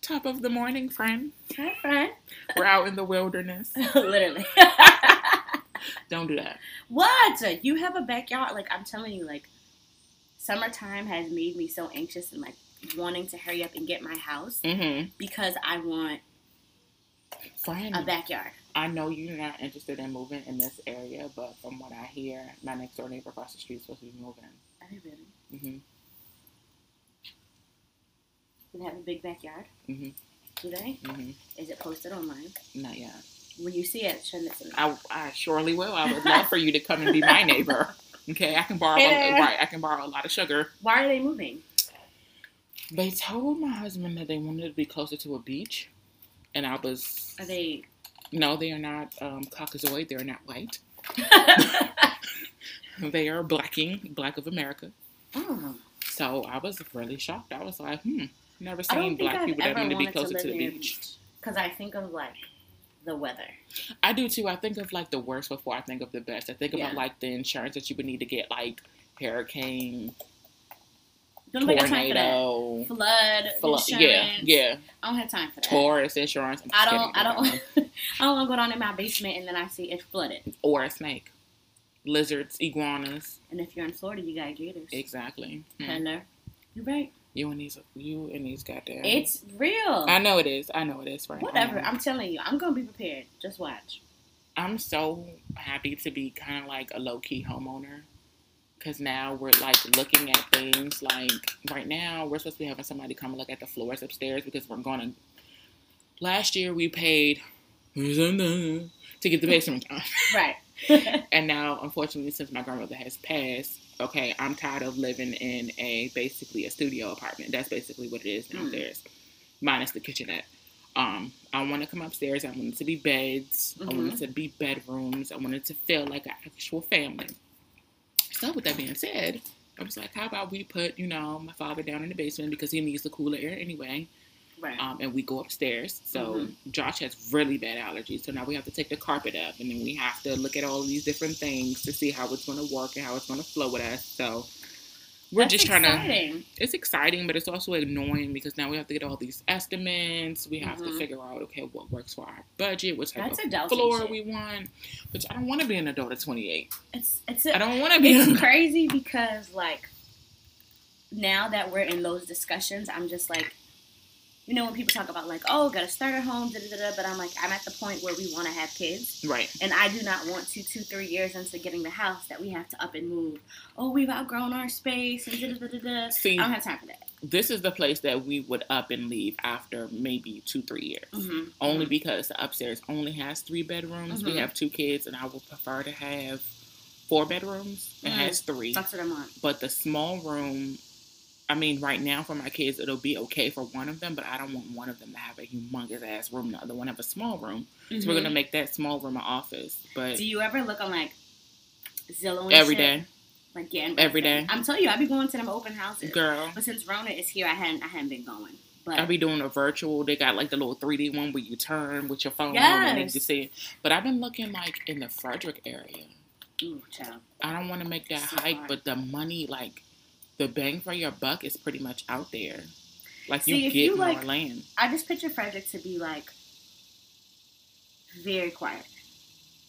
Top of the morning, friend. Hi, friend. We're out in the wilderness. Literally. Don't do that. what? You have a backyard? Like I'm telling you, like summertime has made me so anxious and like wanting to hurry up and get my house Mm-hmm. because I want Friend, a backyard. I know you're not interested in moving in this area, but from what I hear, my next door neighbor across the street is supposed to be moving. Are they really? Mm-hmm. Have a big backyard? Mhm. Do they? Mm-hmm. Is it posted online? Not yet. When you see it, send it to me. I, I surely will. I would love for you to come and be my neighbor. Okay, I can borrow Hey. a, right. I can borrow a lot of sugar. Why are they moving? They told my husband that they wanted to be closer to a beach, and I was Are they? no, they are not um, Caucasoid. They are not white. They are blacking, black of America. oh, So I was really shocked. I was like, hmm, never I seen black I've people that want to be wanted to closer to, the beach. because I think of like the weather. I do too. I think of like the worst before I think of the best. I think about like the insurance that you would need to get, like hurricane, Don't make time for that. tornado, Flood, flood. Yeah, yeah. I don't have time for that. Taurus insurance. I'm I don't. I don't. I don't want to go down in my basement and then I see it's flooded. Or a snake, lizards, iguanas. And if you're in Florida, you got gators. Exactly. Hmm. Hello. You're right. You and these, you and these goddamn. It's real. I know it is. I know it is. Right. Whatever. I'm telling you, I'm gonna be prepared. Just watch. I'm so happy to be kind of like a low key homeowner. Cause now we're like looking at things like right now we're supposed to be having somebody come and look at the floors upstairs because we're gonna. Last year we paid to get the basement done, Right. and now unfortunately since my grandmother has passed, okay, I'm tired of living in a basically a studio apartment. That's basically what it is Mm. downstairs, minus the kitchenette. Um, I want to come upstairs. I want it to be beds. I want it Mhm. to be bedrooms. I want it to feel like an actual family. So, with that being said, I was like, how about we put, you know, my father down in the basement because he needs the cooler air anyway, right. um, and we go upstairs. So Mhm. Josh has really bad allergies, so now we have to take the carpet up, and then we have to look at all these different things to see how it's going to work and how it's going to flow with us. So we're That's just trying to it's exciting, but it's also annoying because now we have to get all these estimates. We have to Mhm. figure out okay what works for our budget, what type That's of floor shit. we want. Which I don't want to be an adult at 28. It's it's I a, don't want to be. it's crazy because like now that we're in those discussions, I'm just like, you know, when people talk about like, oh, got to start at home, da da da. But I'm like, I'm at the point where we want to have kids. right. And I do not want to, two, three years into getting the house, that we have to up and move. Oh, we've outgrown our space and da da da da. See, I don't have time for that. this is the place that we would up and leave after maybe two, three years. Mm-hmm. Only because the upstairs only has three bedrooms. We Mhm. have two kids, and I would prefer to have four bedrooms. It Mm. has three. That's what I want. But the small room, I mean, right now for my kids, it'll be okay for one of them, but I don't want one of them to have a humongous ass room. The other one have a small room. So we're gonna make that small room an office. But Mm-hmm. Do you ever look on like Zillow and every shit? day, Like yeah, Every day. I'm telling you, I be going to them open houses. girl, But since Rona is here, I hadn't I hadn't been going. But I'll be doing a virtual. They got like the little 3D one where you turn with your phone and you can see it. But I've been looking like in the Frederick area. ooh, child. I don't want to make that So hike, hard. but the money, like the bang for your buck, is pretty much out there. Like See, you if get you, more like- land. I just picture Frederick to be like very quiet.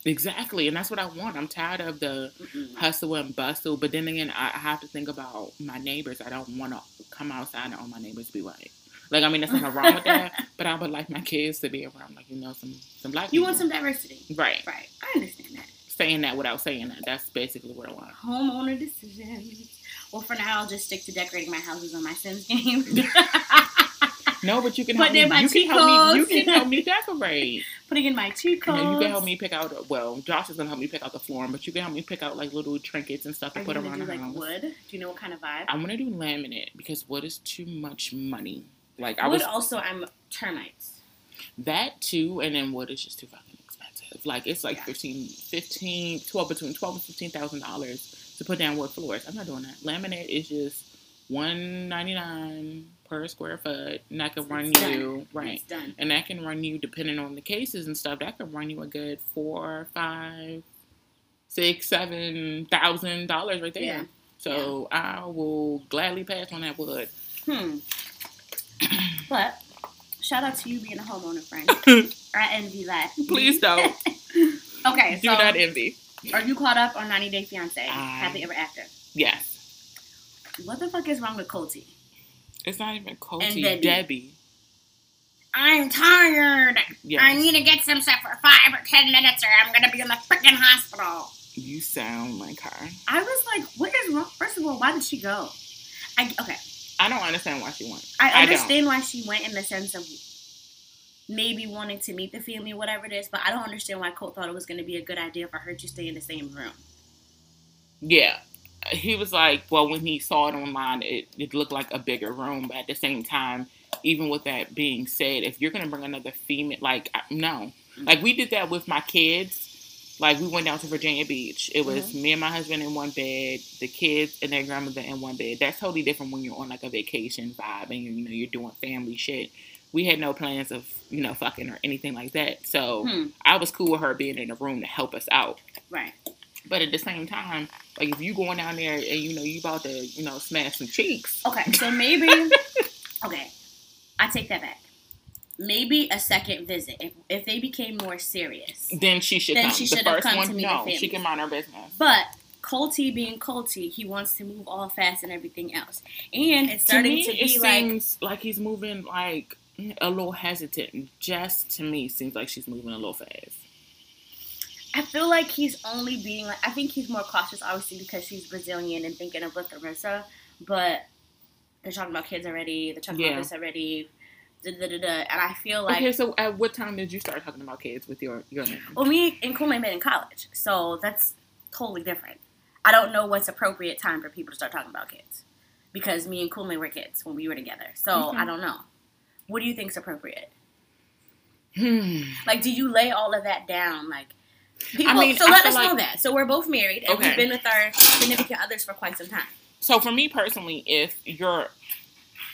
Exactly, and that's what I want. I'm tired of the Mm-mm. hustle and bustle. But then again, I I have to think about my neighbors. I don't want to come outside and all my neighbors be white. Like, I mean, there's nothing wrong with that. But I would like my kids to be around, like you know, some some black. You people. want some diversity, right? right? I understand that. Saying that without saying that. That's basically what I want. Homeowner decisions. Well, for now, I'll just stick to decorating my houses on my Sims game. No, but you can Put help me. in my You can help me. You can help me decorate. Putting in my cheat codes. you can help me pick out. Well, Josh is gonna help me pick out the floor, but you can help me pick out like little trinkets and stuff to Are put around do the like house. wood? Do you know what kind of vibe? I'm gonna do laminate because wood is too much money. Like I wood was also, I'm termites. that too, and then wood is just too fucking expensive. Like it's like Yeah. 15, 15, 12, between twelve and fifteen thousand dollars to put down wood floors. I'm not doing that. Laminate is just one ninety nine per square foot, and that can run done. you right. It's done. And that can run you, depending on the cases and stuff, that can run you a good four, five, six, seven thousand dollars right there. Yeah. So I will gladly pass on that wood. Hmm. But shout out to you being a homeowner friend. I envy that. Please don't. Okay, Do so not envy. Are you caught up on 90 Day Fiance? I- Happy Ever After. Yes. What the fuck is wrong with Colty? It's not even And Coty. Debbie. Debbie. I'm tired. Yes. I need to get some stuff for five or ten minutes, or I'm gonna be in the freaking hospital. You sound like her. I was like, what is wrong? First of all, why did she go? I okay. I don't understand why she went. I don't. understand why she went in the sense of maybe wanting to meet the family, whatever it is, but I don't understand why Colt thought it was going to be a good idea for her to stay in the same room. Yeah. He was like, well, when he saw it online, it, it looked like a bigger room. But at the same time, even with that being said, if you're going to bring another female, like, no. Mm-hmm. Like, we did that with my kids. Like, we went down to Virginia Beach. It was mm-hmm. me and my husband in one bed, the kids and their grandmother in one bed. That's totally different when you're on, like, a vacation vibe and, you know, you're doing family shit. We had no plans of, you know, fucking or anything like that. So Hmm. I was cool with her being in the room to help us out. Right. But at the same time, like if you going down there and you know you about to you know smash some cheeks, Okay, so maybe. okay, I take that back. Maybe a second visit if if they became more serious. then she should Then come. she should have come one, to meet no, the she can mind her business. But Colty being Colty, he wants to move all fast and everything else, and it's starting to to, be it like seems like he's moving like a little hesitant. Just to me, seems like she's moving a little fast. I feel like he's only being like I think he's more cautious, obviously because she's Brazilian and thinking of Larissa, but they're talking about kids already. They're talking Yeah. about this already. Da, da, da, da. And I feel like okay, so at what time did you start talking about kids with your your man? well, me and Kumle met in college, so that's totally different. I don't know what's appropriate time for people to start talking about kids because me and Kumle were kids when we were together. So Okay. I don't know. What do you think is appropriate? Hmm. Like, do you lay all of that down? Like, people, mean, so I let us know that. So we're both married and Okay. we've been with our significant others for quite some time. So for me personally, if you're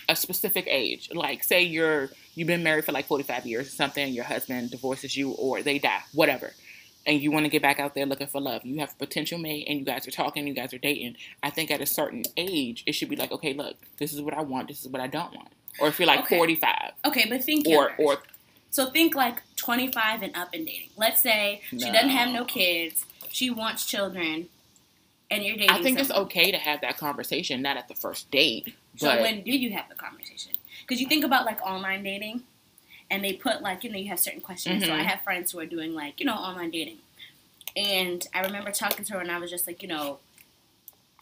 a specific age, like say you're you've been married for like 45 years or something, your husband divorces you or they die, whatever, and you want to get back out there looking for love, you have a potential mate and you guys are talking, you guys are dating. I think at a certain age, it should be like, okay, look, this is what I want, this is what I don't want. Or if you're like Okay. 45 Okay, but think or or so think like 25 and up and dating. Let's say she doesn't have no No. kids, she wants children, and you're dating. I think it's okay to have that conversation, not at the first date, So but when did you have the conversation? Because you think about like online dating, and they put like you know you have certain questions. So Mhm. I have friends who are doing like you know online dating, and I remember talking to her and I was just like you know,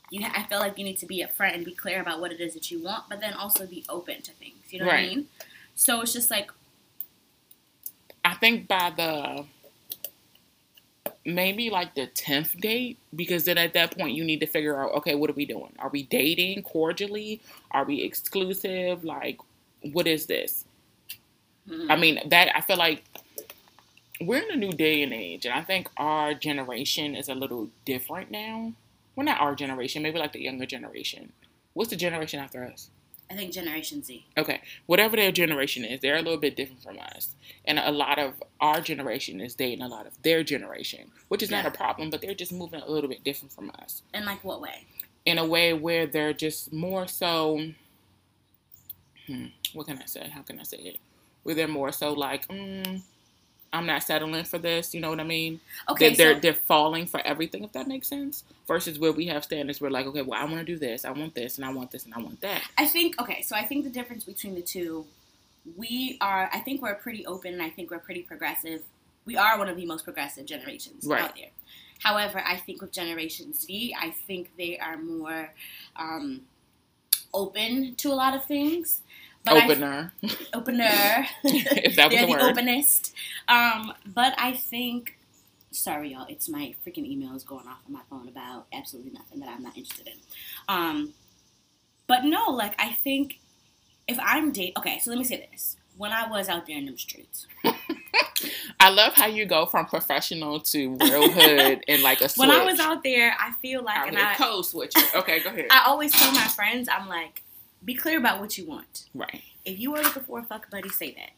you I feel like you need to be upfront and be clear about what it is that you want, but then also be open to things. You know what I mean? So it's just like I think by the maybe like the tenth date, because then at that point you need to figure out, okay, what are we doing? Are we dating cordially? Are we exclusive? Like, what is this? hmm, I mean, that I feel like we're in a new day and age, and I think our generation is a little different now. Well, not our generation, maybe like the younger generation. What's the generation after us? I think Generation Z. Okay, whatever their generation is, they're a little bit different from us. And a lot of our generation is dating a lot of their generation, which is not a problem, but they're just moving a little bit different from us In like what way? in a way where they're just more so. Hmm, what can I say? How can I say it? Where they're more so like, mm, I'm not settling for this. You know what I mean? Okay, they're so they're falling for everything, if that makes sense. Versus where we have standards, we're like, okay, well, I want to do this, I want this, and I want this, and I want that. I think okay, so I think the difference between the two, we are I think we're pretty open and I think we're pretty progressive. We are one of the most progressive generations Right. out there. However, I think with Generation Z, I think they are more um, open to a lot of things. But I- Opener, opener. if that was They're the word. openest. Um, but I think, sorry y'all, it's my freaking emails going off on my phone about absolutely nothing that I'm not interested in. Um, but no, like I think if I'm date, okay, so let me say this: when I was out there in them streets, I love how you go from professional to real hood in like a switch. when I was out there, I feel like, out and I, code switcher. Okay, go ahead. I always tell my friends, I'm like, be clear about what you want. right. If you are looking for a fuck buddy, say that.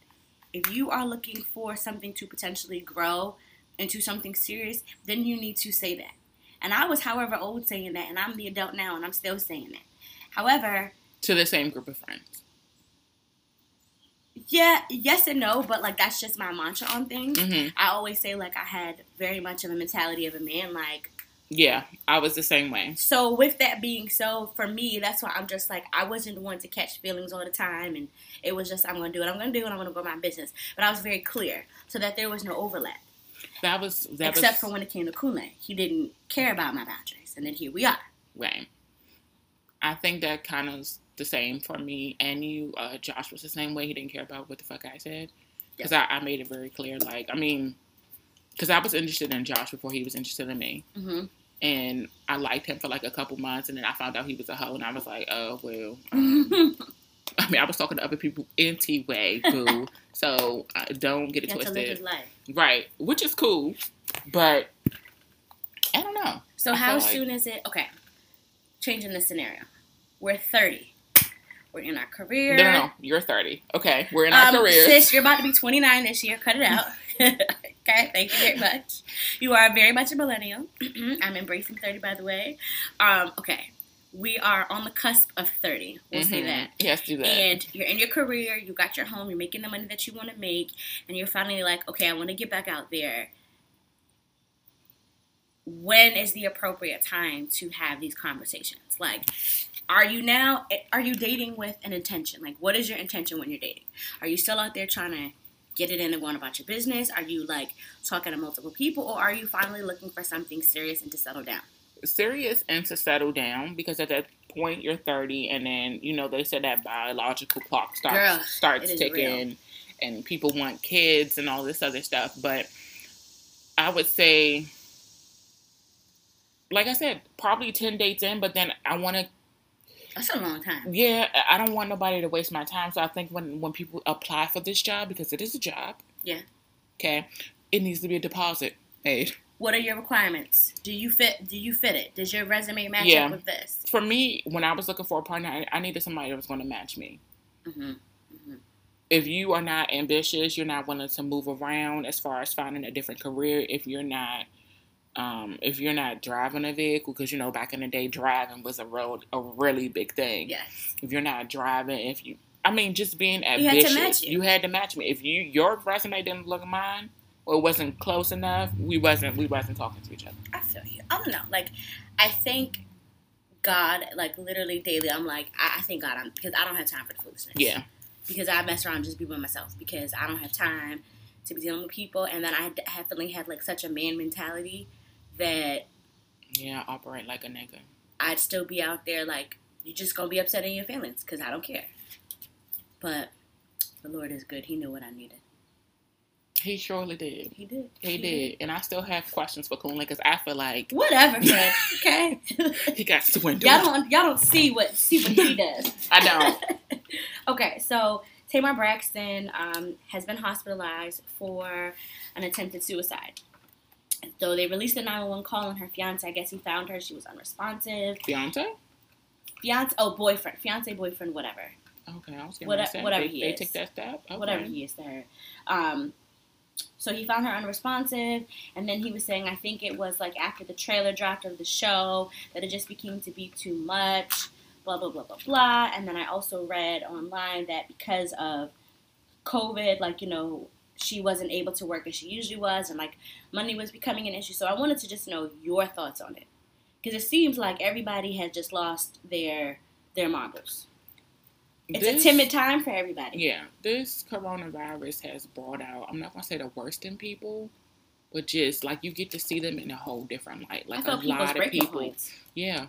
If you are looking for something to potentially grow into something serious, then you need to say that. And I was, however old, saying that, and I'm the adult now, and I'm still saying that. However, to the same group of friends. Yeah, yes and no, but like that's just my mantra on things. hmm I always say like I had very much of a mentality of a man. Like Yeah, I was the same way. so, with that being so, for me, that's why I'm just like I wasn't the one to catch feelings all the time, and it was just I'm gonna do what I'm gonna do, and I'm gonna go my business. But I was very clear so that there was no overlap, That was that except was for when it came to Kune. He didn't care about my boundaries, and then here we are. right. I think that kind of the same for me and you. Uh, Josh was the same way. He didn't care about what the fuck I said because I, I made it very clear. Like, I mean, because I was interested in Josh before he was interested in me. hmm and I liked him for like a couple months, and then I found out he was a hoe, and I was like, oh well. um, I mean, I was talking to other people anyway, boo. so uh, don't get it He had to live his twisted, right? Which is cool, but I don't know. So I how feel like- soon is it? Okay, changing the scenario. We're 30. We're in our career. No, no, no. You're 30. Okay, we're in our Um, careers. Sis, you're about to be 29 this year. Cut it out. okay, thank you very much. You are very much a millennial. I'm embracing 30, by the way. Um, okay, we are on the cusp of 30. We'll say Mhm. that. Yes, do that. And you're in your career, you got your home, you're making the money that you want to make, and you're finally like, okay, I want to get back out there. When is the appropriate time to have these conversations? Like, are you now, are you dating with an intention? Like, what is your intention when you're dating? Are you still out there trying to get it in and going about your business? Are you like talking to multiple people, or are you finally looking for something serious and to settle down? serious and to settle down because at that point you're 30 and then you know they said that biological clock starts Girl, starts ticking and people want kids and all this other stuff but i would say like i said probably 10 dates in but then i want to That's a long time. yeah i don't want nobody to waste my time so i think when when people apply for this job because it is a job Yeah. okay it needs to be a deposit made What are your requirements? Do you fit? Do you fit it? Does your resume match Yeah. up with this? for me when i was looking for a partner i, I needed somebody that was going to match me Mm-hmm. if you are not ambitious, you're not willing to move around as far as finding a different career. If you're not, um, if you're not driving a vehicle, because you know back in the day, driving was a real, a really big thing. Yes. If you're not driving, if you, I mean, just being had ambitious, you. had to match me. If you your resume didn't look mine, or wasn't close enough, we wasn't we wasn't talking to each other. I feel you. I don't know. Like, I think God, like literally daily, I'm like, I, I thank God, I'm because I don't have time for the foolishness. Yeah, Because I mess around just be by myself because I don't have time to be dealing with people, and then I definitely have like such a man mentality that yeah, I operate like a nigga. I'd still be out there like you're just gonna be upset in your feelings because I don't care. But the Lord is good. He knew what I needed. He surely did. He did. He did, and I still have questions for Coonley because I feel like Whatever, Fred. Okay. he got swindled. y'all don't y'all don't see what see what he does. I don't. okay, so Tamar Braxton um, has been hospitalized for an attempted suicide. So they released the 911 call, and her fiance, I guess he found her. She was unresponsive. Fiance? Fiance, oh boyfriend, fiance, boyfriend, whatever, Okay, I was getting What- ready to say, whatever they, he they is. took that step. Okay. whatever he is to her. Um, so he found her unresponsive, and then he was saying, I think it was like after the trailer dropped of the show that it just became to be too much. Blah blah blah blah blah. And then I also read online that because of COVID, like you know, she wasn't able to work as she usually was, and like money was becoming an issue. So I wanted to just know your thoughts on it, because it seems like everybody has just lost their their marbles. It's This- a timid time for everybody. Yeah, this coronavirus has brought out, I'm not to say the worst in people, but just like you get to see them in a whole different light. Like a lot of people, points. yeah,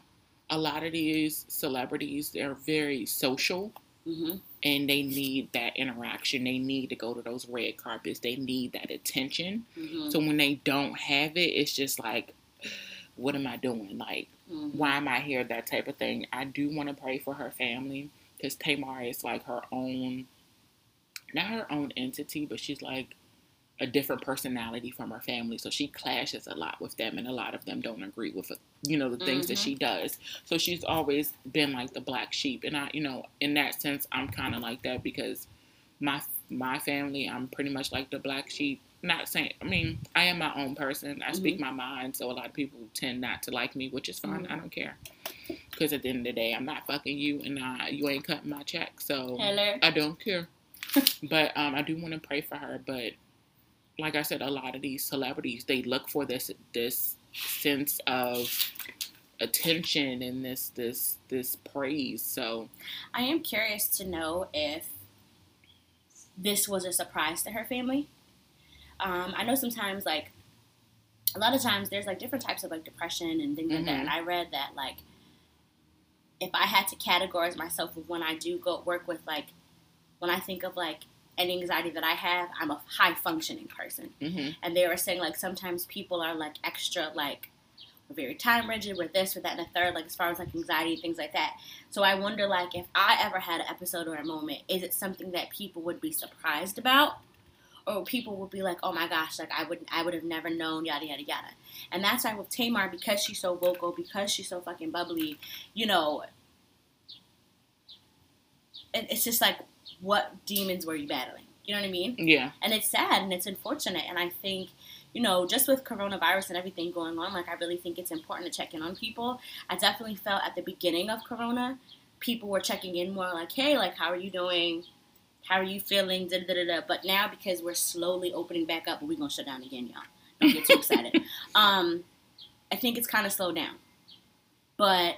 a lot of these celebrities, they're very social. Hmm And they need that interaction. They need to go to those red carpets. They need that attention. hmm So when they don't have it, it's just like, what am I doing? Like, hmm why am I here? That type of thing. I do want to pray for her family because Tamar is like her own, not her own entity, but she's like a different personality from her family. So she clashes a lot with them, and a lot of them don't agree with, you know, the things that Mhm. she does. So she's always been like the black sheep, and I, you know, in that sense, I'm kind of like that because my my family, I'm pretty much like the black sheep. Not saying, I mean, I am my own person. I speak my mind, so a lot of people tend not to like me, which is fine. Mhm. I don't care. Because at the end of the day, I'm not fucking you, and uh, you ain't cutting my check, so Hello. I don't care. but um, I do want to pray for her. But like I said, a lot of these celebrities they look for this this sense of attention and this this this praise. So I am curious to know if this was a surprise to her family. Um, I know sometimes, like, a lot of times there's like different types of like depression and things like that. Mhm. And I read that, like, if I had to categorize myself with when I do go work with, like, when I think of like any anxiety that I have, I'm a high functioning person. hmm And they were saying, like, sometimes people are like extra, like, very time rigid, we're this, we're that, and the third, like, as far as like anxiety and things like that. So I wonder, like, if I ever had an episode or a moment, is it something that people would be surprised about? Or people would be like, oh my gosh, like I would, I would have never known, yada yada yada. And that's why with Tamar, because she's so vocal, because she's so fucking bubbly, you know, it, it's just like, what demons were you battling? You know what I mean? yeah, and it's sad and it's unfortunate. And i think you know just with coronavirus and everything going on like i really think it's important to check in on people. I definitely felt at the beginning of corona people were checking in more like hey like how are you doing? How are you feeling? Da, da, da, da. but now because we're slowly opening back up we're gonna shut down again y'all. Don't get too excited. Um i think it's kind of slowed down. But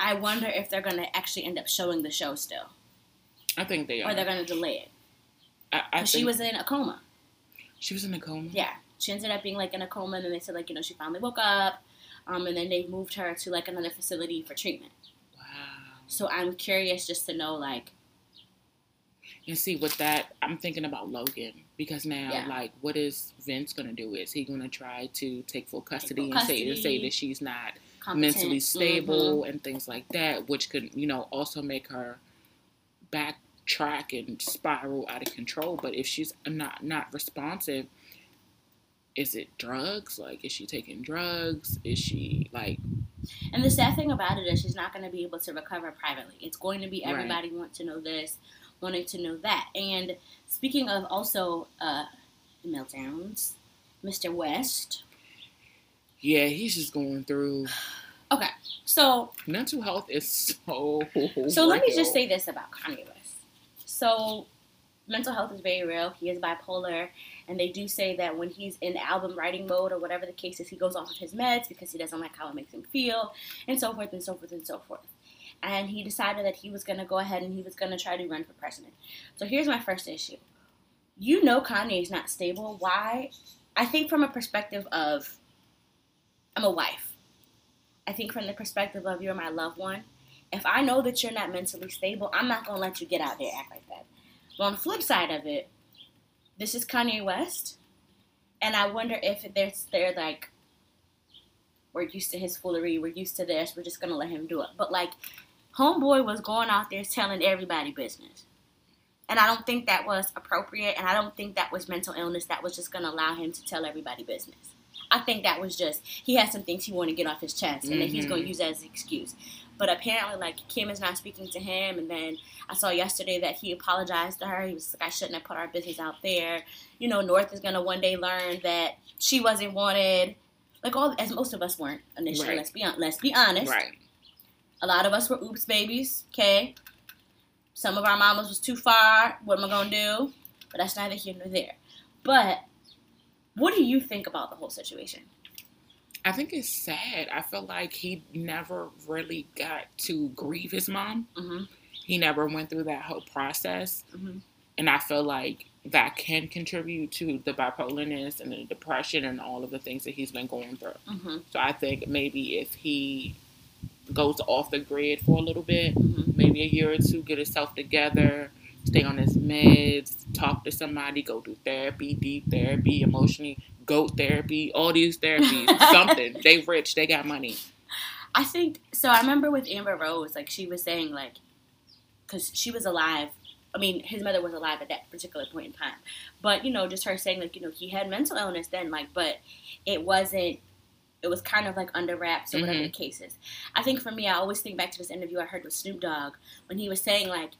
i wonder if they're gonna actually end up showing the show still I think they are. or they're gonna delay it I, I she was in a coma she was in a coma. Yeah, she ended up being like in a coma, and then they said like you know she finally woke up, um, and then they moved her to like another facility for treatment. Wow. So I'm curious just to know like And see, with that, I'm thinking about Logan because now, Yeah. like, what is Vince gonna do? Is he gonna try to take full custody, full and say and say that she's not competent. mentally stable Mhm. and things like that, which could, you know, also make her backtrack and spiral out of control. But if she's not not responsive, is it drugs? Like, is she taking drugs? Is she like, And the sad thing about it is she's not going to be able to recover privately. It's going to be Right. everybody want to know this, wanting to know that. And speaking of also uh, meltdowns, Mr. West. yeah, he's just going through Okay, so mental health is so. So let me just say this about Kanye West. So mental health is very real. He is bipolar, and they do say that when he's in album writing mode or whatever the case is, he goes off of his meds because he doesn't like how it makes him feel, and so forth and so forth and so forth. And he decided that he was going to go ahead and he was going to try to run for president. So here's my first issue. You know Kanye is not stable. Why? I think from a perspective of I'm a wife. I think from the perspective of you're my loved one if I know that you're not mentally stable, I'm not gonna let you get out there act like that. But on the flip side of it, this is Kanye West, and I wonder if they're they're like, we're used to his foolery, we're used to this, we're just gonna let him do it. But like, Homeboy was going out there telling everybody business, and I don't think that was appropriate, and I don't think that was mental illness that was just gonna allow him to tell everybody business. I think that was just he had some things he wanted to get off his chest, and then he's Mhm. gonna use that as an excuse. But apparently, like Kim is not speaking to him, and then I saw yesterday that he apologized to her. He was like, "I shouldn't have put our business out there." You know, North is gonna one day learn that she wasn't wanted, like all as most of us weren't initially. Right. Let's be on, let's be honest. right. A lot of us were oops babies. Okay, some of our mamas was too far. What am I gonna do? But that's neither here nor there. But what do you think about the whole situation? I think it's sad. I feel like he never really got to grieve his mom. Mm-hmm. He never went through that whole process. Mhm. And I feel like that can contribute to the bipolarness and the depression and all of the things that he's been going through. Mm-hmm. So I think maybe if he goes off the grid for a little bit, Mm-hmm. maybe a year or two, get himself together, stay on his meds, talk to somebody, go do therapy, deep therapy, emotionally, goat therapy, all these therapies, something. They rich, they got money. I think so. I remember with Amber Rose, like she was saying, like, because she was alive. I mean, his mother was alive at that particular point in time, but you know, just her saying, like, you know, he had mental illness then, like, but it wasn't. It was kind of like under wraps or whatever Mhm. the case is. I think for me, I always think back to this interview I heard with Snoop Dogg when he was saying, like,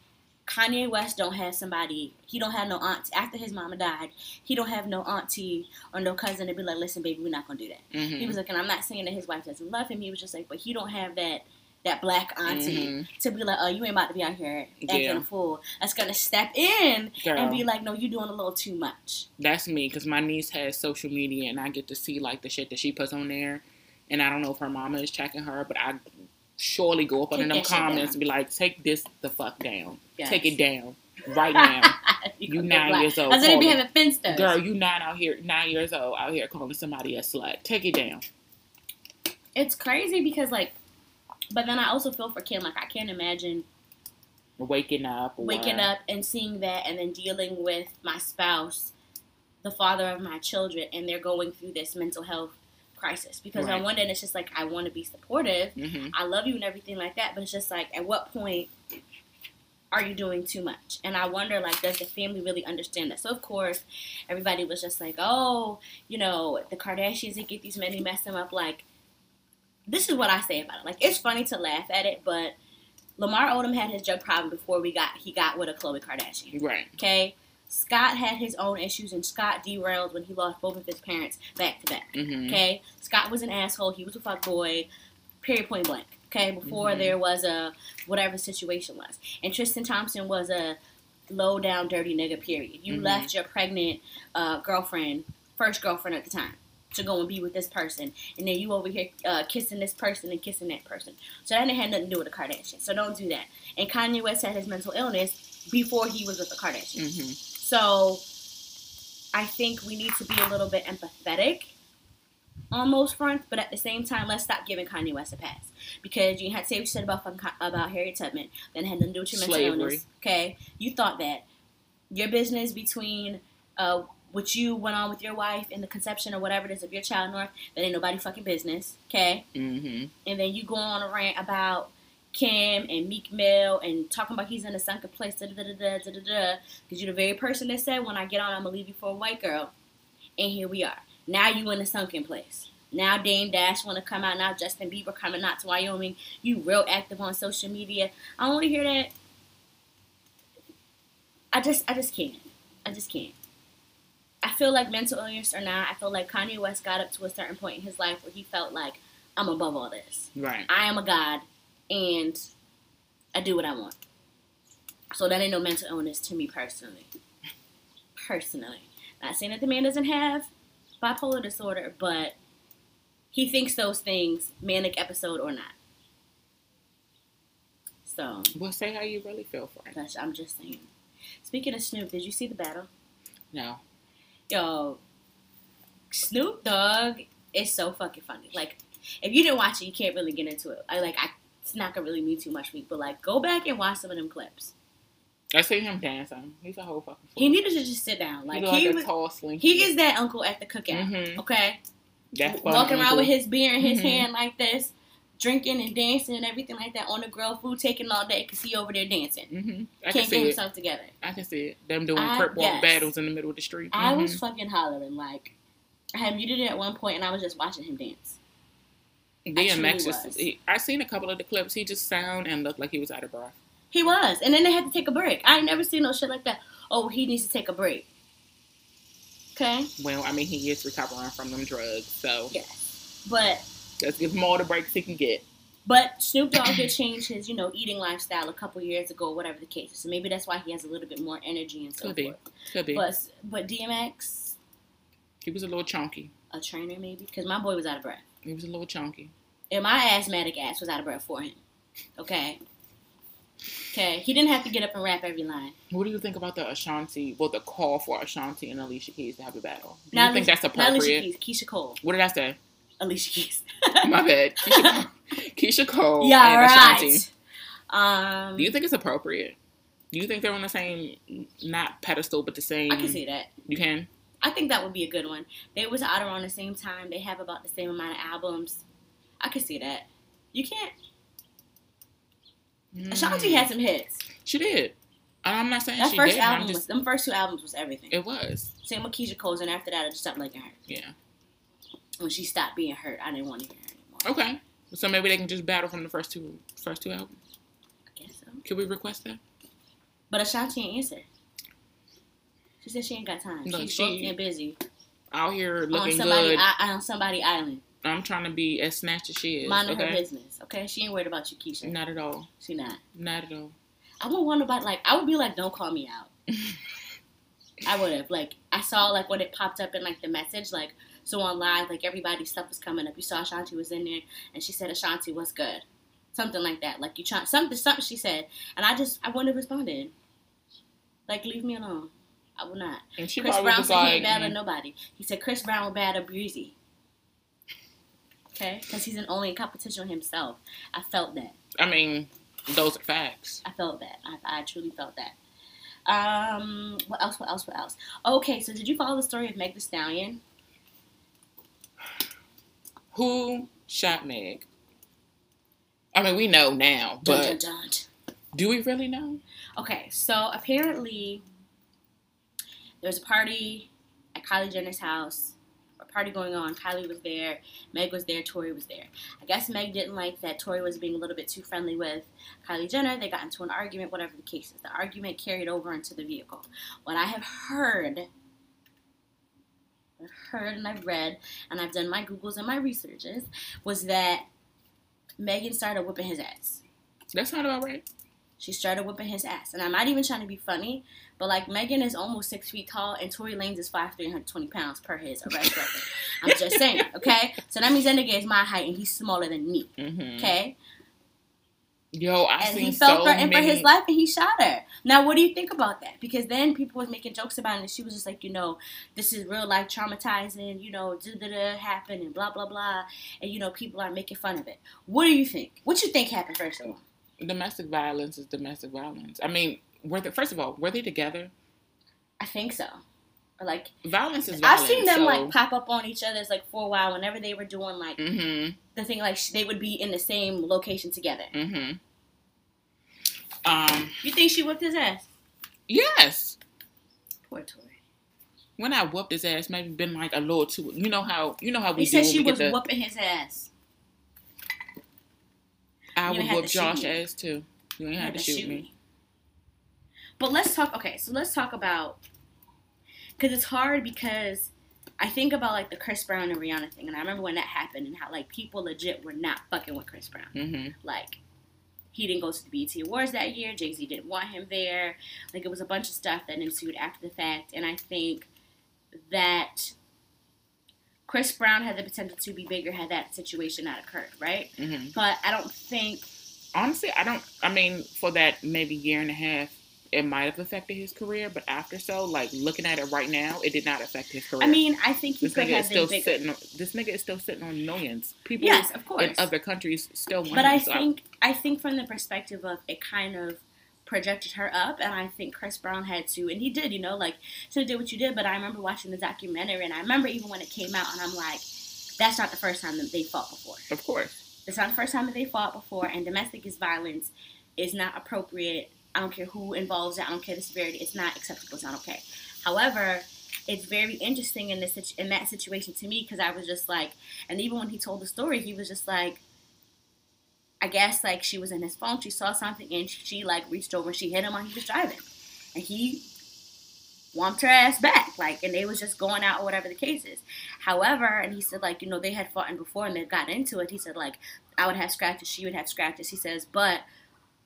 Kanye West don't have somebody. He don't have no aunt after his mama died. He don't have no auntie or no cousin to be like, listen, baby, we're not gonna do that. hmm He was like, and I'm not saying that his wife doesn't love him. He was just like, but he don't have that that black auntie Mhm. to be like, oh, you ain't about to be out here acting Yeah. a fool. That's gonna step in Girl. and be like, no, you're doing a little too much. That's me because my niece has social media and I get to see like the shit that she puts on there. And I don't know if her mama is checking her, but I surely go up under them comments and be like, take this the fuck down. Yes. Take it down right now. You nine black. years old, I said be having finstas. Girl, you nine out here, nine years old out here calling somebody a slut. Take it down. It's crazy because like, but then I also feel for Kim. Like I can't imagine Waking up. Waking up and seeing that, and then dealing with my spouse, the father of my children, and they're going through this mental health crisis. Because Right. on one end, it's just like I want to be supportive. hmm I love you and everything like that, but it's just like at what point are you doing too much? And I wonder like does the family really understand that? So of course everybody was just like, Oh, you know, the Kardashians they get these men they mess them up like this is what I say about it. Like it's funny to laugh at it, but Lamar Odom had his drug problem before we got he got with a Khloe Kardashian. Right. Okay? Scott had his own issues and Scott derailed when he lost both of his parents back to back. hmm Okay, Scott was an asshole. He was a fuck boy. Period. Point blank. Okay, before Mhm. there was a whatever the situation was, and Tristan Thompson was a low down dirty nigga. Period. You Mhm. left your pregnant uh, girlfriend, first girlfriend at the time, to go and be with this person, and then you over here uh, kissing this person and kissing that person. So that didn't have nothing to do with the Kardashians. So don't do that. And Kanye West had his mental illness before he was with the Kardashians. hmm So I think we need to be a little bit empathetic on those fronts, but at the same time, let's stop giving Kanye West a pass because you had to say what you said about about Harriet Tubman, then had nothing to do with your mental Slavery. illness. Okay, you thought that your business between uh, what you went on with your wife and the conception or whatever it is of your child north, that ain't nobody fucking business. Okay, hmm and then you go on a rant about Kim and Meek Mill and talking about he's in a sunken place, da da da da da da da. Because you're the very person that said, when I get on, I'm gonna leave you for a white girl. And here we are. Now you in a sunken place. Now Dame Dash want to come out. Now Justin Bieber coming out to Wyoming. You real active on social media. I don't want to hear that. I just, I just can't. I just can't. I feel like mental illness or not, I feel like Kanye West got up to a certain point in his life where he felt like I'm above all this. Right. I am a god and I do what I want. So that ain't no mental illness to me personally. Personally. Not saying that the man doesn't have bipolar disorder, but he thinks those things, manic episode or not. So, Well, say how you really feel for it. gosh, I'm just saying. Speaking of Snoop, did you see the battle? No. Yo, Snoop Dogg is so fucking funny. Like, if you didn't watch it, you can't really get into it. I like, I, it's not gonna really mean too much for me, but like, go back and watch some of them clips. I see him dancing. He's a whole fucking. He fool. needed to just sit down. Like, he, he like was, a tall, slinky. he is that uncle at the cookout. Mhm. Okay, That fun walking around uncle. with his beer in his Mhm. hand like this, drinking and dancing and everything like that on the grill, food taking all day because he over there dancing. Mhm. I can Can't see get it. himself together. I can see it. Them doing I- crip walk yes. battles in the middle of the street. I was fucking hollering like. I had muted it at one point and I was just watching him dance. DMX just. was. He, I seen a couple of the clips. He just sound and looked like he was out of breath. He was, and then they had to take a break. I ain't never seen no shit like that. Oh, he needs to take a break. Okay. Well, I mean, he is recovering from them drugs, so yeah. But let's give him all the breaks he can get. but Snoop Dogg did change his, you know, eating lifestyle a couple years ago, whatever the case. So maybe that's why he has a little bit more energy and so Could be. forth. Could be. But but DMX, he was a little chunky. a trainer maybe, because my boy was out of breath, He was a little chunky. and my asthmatic ass was out of breath for him. Okay. Okay. He didn't have to get up and rap every line. What do you think about the Ashanti? Well, the call for Ashanti and Alicia Keys to have a battle. Do Not you think Alicia- that's Not Alicia? Keys, Keyshia Cole. What did I say? Alicia Keys. My bad. Keyshia Cole, Keyshia Cole yeah, and Ashanti. right. Um, Do you think it's appropriate? Do you think they're on the same, not pedestal, but the same? I can see that. You can. I think that would be a good one. They was out around the same time. They have about the same amount of albums. I could see that. You can't. Ashanti Mm. had some hits. She did. I'm not saying That she first did. I'm album was. just. Them first two albums was everything. It was. Same with Keyshia Cole's, and after that, I just stopped liking her. Yeah. When she stopped being hurt, I didn't want to hear her anymore. Okay. So maybe they can just battle from the first two first two albums. I guess so. Can we request that? But Ashanti ain't answer. She said she ain't got time. Look, She's she- and busy Out here on looking somebody good. I, on somebody island, I'm trying to be as snatched as she is. minding her business. Okay, she ain't worried about you, Keyshia. Not at all. She not. Not at all. I wouldn't want nobody like. I would be like, don't call me out. I would have like. I saw like when it popped up in like the message like. So on live, like everybody's stuff was coming up. You saw Ashanti was in there, and she said Ashanti was good, something like that. Like you try something, something she said, and I just I wouldn't have responded. Like leave me alone. I will not. And she Chris Brown said he ain't bad mm, nobody. He said Chris Brown was bad at Breezy. Okay, because he's in only in competition himself. I felt that. I mean, those are facts. I felt that. I, I truly felt that. Um, what else? What else? What else? Okay, so did you follow the story of Meg Thee Stallion? Who shot Meg? I mean, we know now, Dun, but dun, dun. do we really know? Okay, so apparently there was a party at Kylie Jenner's house. A party going on. Kylie was there. Meg was there. Tory was there. I guess Meg didn't like that Tory was being a little bit too friendly with Kylie Jenner. They got into an argument, whatever the case is. The argument carried over into the vehicle. What I have heard, I've heard and I've read, and I've done my Googles and my researches, was that Megan started whipping his ass. That's not about right. She started whipping his ass. And I'm not even trying to be funny, but like Megan is almost six feet tall and Tory Lanez is five, 320 pounds per his arrest record. I'm just saying, okay? So that means that nigga is my height and he's smaller than me, hmm okay? Yo, I And seen he felt so threatened many. for his life and he shot her. Now, what do you think about that? Because then people was making jokes about it and she was just like, you know, this is real life traumatizing, you know, da da da happened and blah blah blah. And, you know, people are making fun of it. What do you think? What you think happened, first of all? Domestic violence is domestic violence. I mean, were they, first of all, were they together? I think so. Or like, Violence is Violence, I've seen them so, like pop up on each other's like for a while whenever they were doing like Mm-hmm. the thing like sh- they would be in the same location together. Mm-hmm. Um. You think she whipped his ass? Yes. Poor Tory. When I whooped his ass, maybe been like a little too. You know how you know how we He said she was the. whooping his ass. I You would had whoop Josh me. ass too. You ain't You have to shoot me. But let's talk. Okay, so let's talk about because it's hard because I think about like the Chris Brown and Rihanna thing, and I remember when that happened and how like people legit were not fucking with Chris Brown. Mm-hmm. Like he didn't go to the BET Awards that year. Jay Z didn't want him there. Like it was a bunch of stuff that ensued after the fact, and I think that Chris Brown had the potential to be bigger had that situation not occurred, right? Mm-hmm. But I don't think Honestly, I don't. I mean, for that maybe year and a half, it might have affected his career. But after so, like looking at it right now, it did not affect his career. I mean I think he this could nigga is have still been bigger. sitting. On, this nigga is still sitting on millions. People Yes, of course. in other countries still want But. I so think I think from the perspective of it kind of projected her up, and I think Chris Brown had to, and he did, you know, like so did what you did. But I remember watching the documentary, and I remember even when it came out, and I'm like, that's not the first time that they fought before. of course. It's not the first time that they fought before, and domestic is violence is not appropriate. I don't care who involves it. I don't care the severity. It's not acceptable. It's not okay. However, it's very interesting in this in that situation to me because I was just like, and even when he told the story, he was just like, I guess like she was in his phone, she saw something, and she like reached over and she hit him while he was driving, and he whomped her ass back, like, and they was just going out or whatever the case is. However, and he said like, you know, they had fought in before and they got into it. He said like, I would have scratches, she would have scratches. He says, but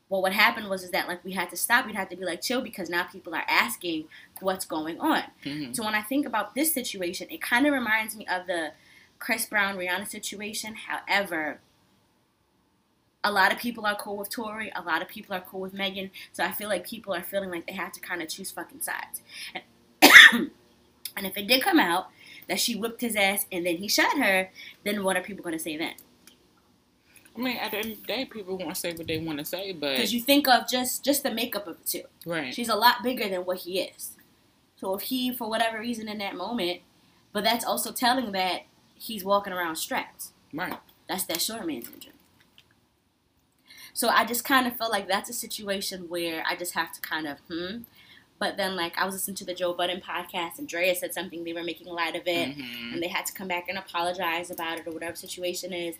well, what happened was is that like we had to stop. We'd have to be like chill because now people are asking what's going on. hmm So when I think about this situation, it kind of reminds me of the Chris Brown Rihanna situation. However, a lot of people are cool with Tory. A lot of people are cool with Megan. So I feel like people are feeling like they have to kind of choose fucking sides. And, and if it did come out that she whipped his ass and then he shot her, then what are people going to say then? I mean, at the end of the day, people want to say what they want to say, but Because you think of just just the makeup of it too. right. She's a lot bigger than what he is. So if he, for whatever reason, in that moment, but that's also telling that he's walking around strapped. Right. That's that short man syndrome. So I just kind of feel like that's a situation where I just have to kind of hmm. But then, like, I was listening to the Joe Budden podcast, and Drea said something. They were making light of it, Mhm. and they had to come back and apologize about it or whatever situation is.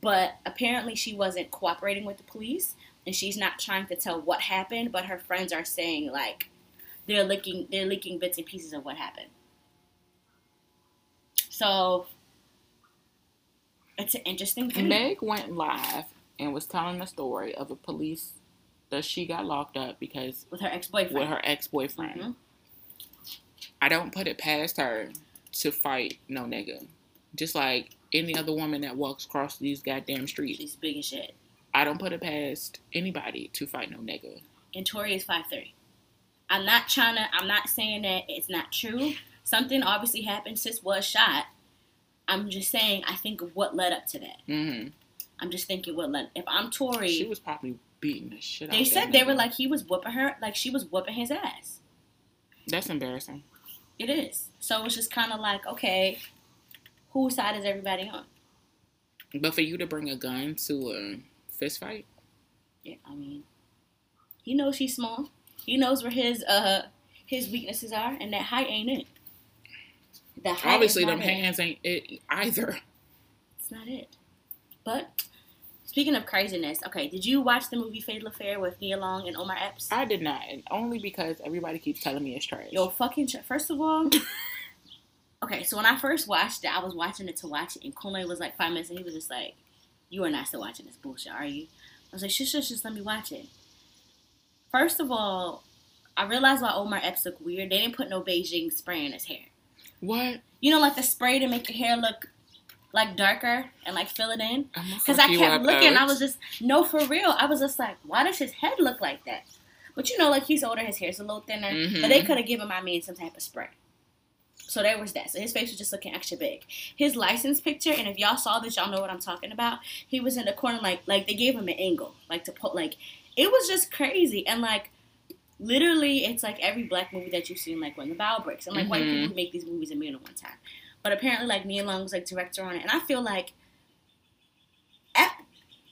But apparently, she wasn't cooperating with the police, and she's not trying to tell what happened, but her friends are saying like they're leaking they're leaking bits and pieces of what happened. So it's an interesting thing. Meg went live and was telling the story of a police that she got locked up because with her ex boyfriend. with her ex boyfriend. Mhm. I don't put it past her to fight no nigga. Just like any other woman that walks across these goddamn streets. She's big as shit. I don't put it past anybody to fight no nigga. And Tory is five three. I'm not trying to. I'm not saying that it's not true. Something obviously happened. Sis was shot. I'm just saying. I think of what led up to that. hmm I'm just thinking what. If I'm Tory, She was probably beating the shit out they said they were like he was whooping her, like she was whooping his ass. That's embarrassing. It is. So it's just kind of like, okay, whose side is everybody on? But for you to bring a gun to a fist fight, Yeah, I mean, he knows she's small. He knows where his uh his weaknesses are, and that height ain't it. The height obviously them it. hands ain't it either. It's not it. But speaking of craziness, okay, did you watch the movie Fatal Affair with Nia Long and Omar Epps? I did not, and only because everybody keeps telling me it's trash. Yo, fucking ch- first of all. Okay, so when I first watched it, I was watching it to watch it, and Kunle was like five minutes, and he was just like, "You are not still watching this bullshit, are you?" I was like, "Shush, shush, just let me watch it." First of all, I realized why Omar Epps looked weird. They didn't put no Bigen spray in his hair. what? You know, like the spray to make your hair look like darker and like fill it in. Because I kept looking, I was just no for real. I was just like, why does his head look like that? But you know, like he's older, his hair's a little thinner. Mhm. But they could have given my man some type of spray. So there was that. So his face was just looking extra big. His license picture, and if y'all saw this, y'all know what I'm talking about. He was in the corner, like like they gave him an angle, like to put like it was just crazy and like. Literally, it's like every black movie that you've seen, like when the bough breaks. I'm like, white Mhm. people make these movies a million at time. But apparently, like Nia Long was like director on it, and I feel like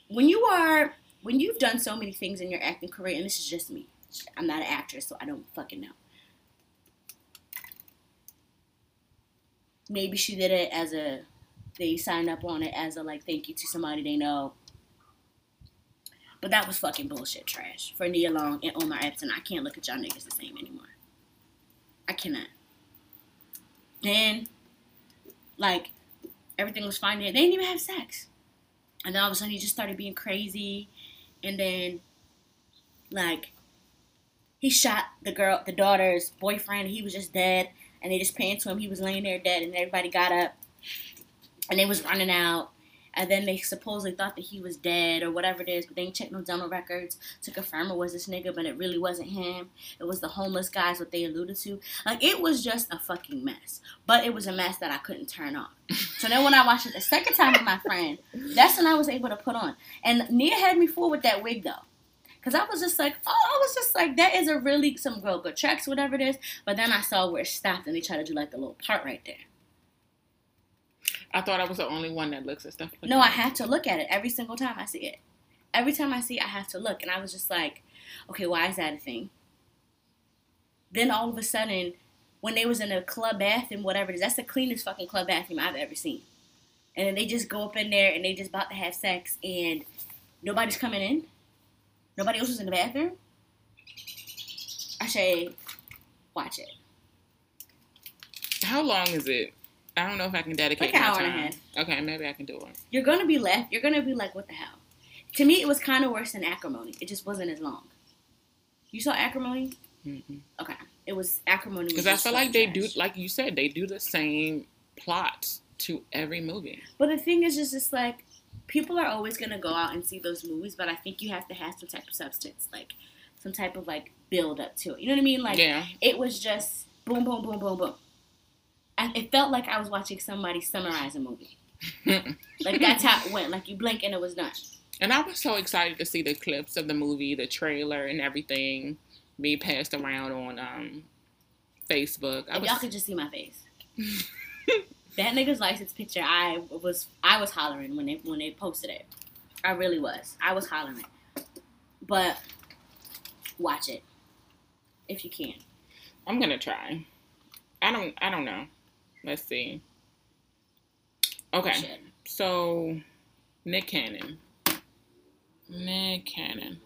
when you are when you've done so many things in your acting career, and this is just me, I'm not an actress, so I don't fucking know. Maybe she did it as a they signed up on it as a like thank you to somebody they know. But that was fucking bullshit trash for Nia Long and Omar Epps, and I can't look at y'all niggas the same anymore. I cannot. Then, like, everything was fine. They didn't even have sex. And then all of a sudden he just started being crazy. And then, like, he shot the girl, the daughter's boyfriend. He was just dead. And they just panned to him. He was laying there dead. And everybody got up. And they was running out. And then they supposedly thought that he was dead or whatever it is. But they didn't check no dental records to confirm it was this nigga. But it really wasn't him. It was the homeless guys, what they alluded to. Like, it was just a fucking mess. But it was a mess that I couldn't turn off. So then when I watched it the second time with my friend, that's when I was able to put on. And Nia had me fooled with that wig though. Cause I was just like, oh, I was just like, that is a really some real good tracks, whatever it is. But then I saw where it stopped and they tried to do like a little part right there. I thought I was the only one that looks at stuff. Like No, I have to look at it every single time I see it. Every time I see it, I have to look. And I was just like, okay, why is that a thing? Then all of a sudden, when they was in a club bathroom, whatever it is, that's the cleanest fucking club bathroom I've ever seen. And then they just go up in there and they just about to have sex and nobody's coming in. Nobody else was in the bathroom. I say, watch it. How long is it? I don't know if I can dedicate Like an hour and a half. Okay, maybe I can do it. You're gonna be left. You're gonna be like, what the hell? To me, it was kind of worse than acrimony. It just wasn't as long. You saw acrimony? Mhm. Okay, it was acrimony. Because I feel like they do, like you said, they do the same plots to every movie. But the thing is, just it's like people are always gonna go out and see those movies, but I think you have to have some type of substance, like some type of like build up to it. You know what I mean? Like yeah. it was just boom, boom, boom, boom, boom. And it felt like I was watching somebody summarize a movie. Like that's how it went. Like you blink and it was done. And I was so excited to see the clips of the movie, the trailer, and everything be passed around on um, Facebook. I was, y'all could just see my face. that nigga's license picture, I was I was hollering when they when they posted it. I really was. I was hollering. But watch it if you can. I'm gonna try. I don't. I don't know. Let's see. Okay, so Nick Cannon. Nick Cannon.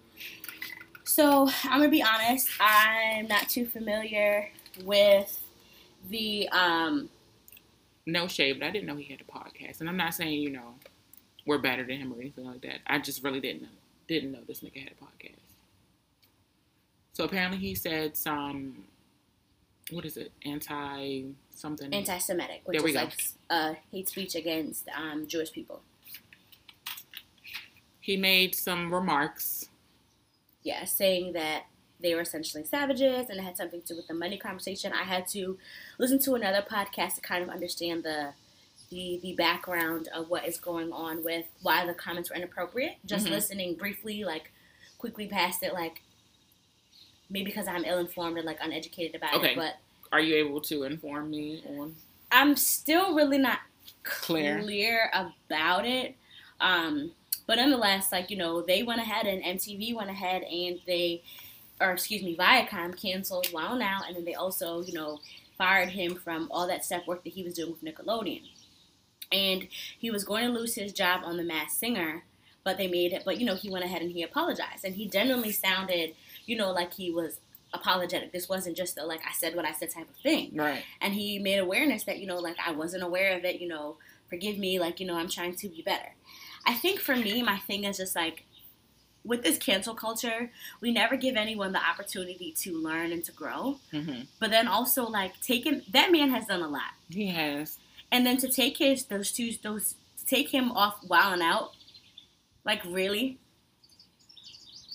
So I'm gonna be honest. I'm not too familiar with the um. No shade, but I didn't know he had a podcast, and I'm not saying you know we're better than him or anything like that. I just really didn't know didn't know this nigga had a podcast. So apparently he said some what is it anti something anti-Semitic, which There we is go. like uh, hate speech against um, Jewish people. he made some remarks. Yeah, saying that they were essentially savages and it had something to do with the money conversation. I had to listen to another podcast to kind of understand the the the background of what is going on with why the comments were inappropriate. Just Mhm. listening briefly, like quickly past it, like maybe because I'm ill informed and like uneducated about Okay. it. But Are you able to inform me on I'm still really not Claire? clear about it. Um, but nonetheless, like you know, they went ahead and MTV went ahead and they, or excuse me, Viacom canceled Wild 'N Out, and then they also you know fired him from all that step work that he was doing with Nickelodeon, and he was going to lose his job on The Masked Singer. But they made it. But you know, he went ahead and he apologized, and he genuinely sounded, you know, like he was apologetic. This wasn't just a like I said what I said type of thing Right. and he made awareness that you know like i wasn't aware of it you know forgive me like you know i'm trying to be better i think for me my thing is just like with this cancel culture we never give anyone the opportunity to learn and to grow hmm but then also like taking that man has done a lot He has. and then to take his those two those to take him off wild and out like really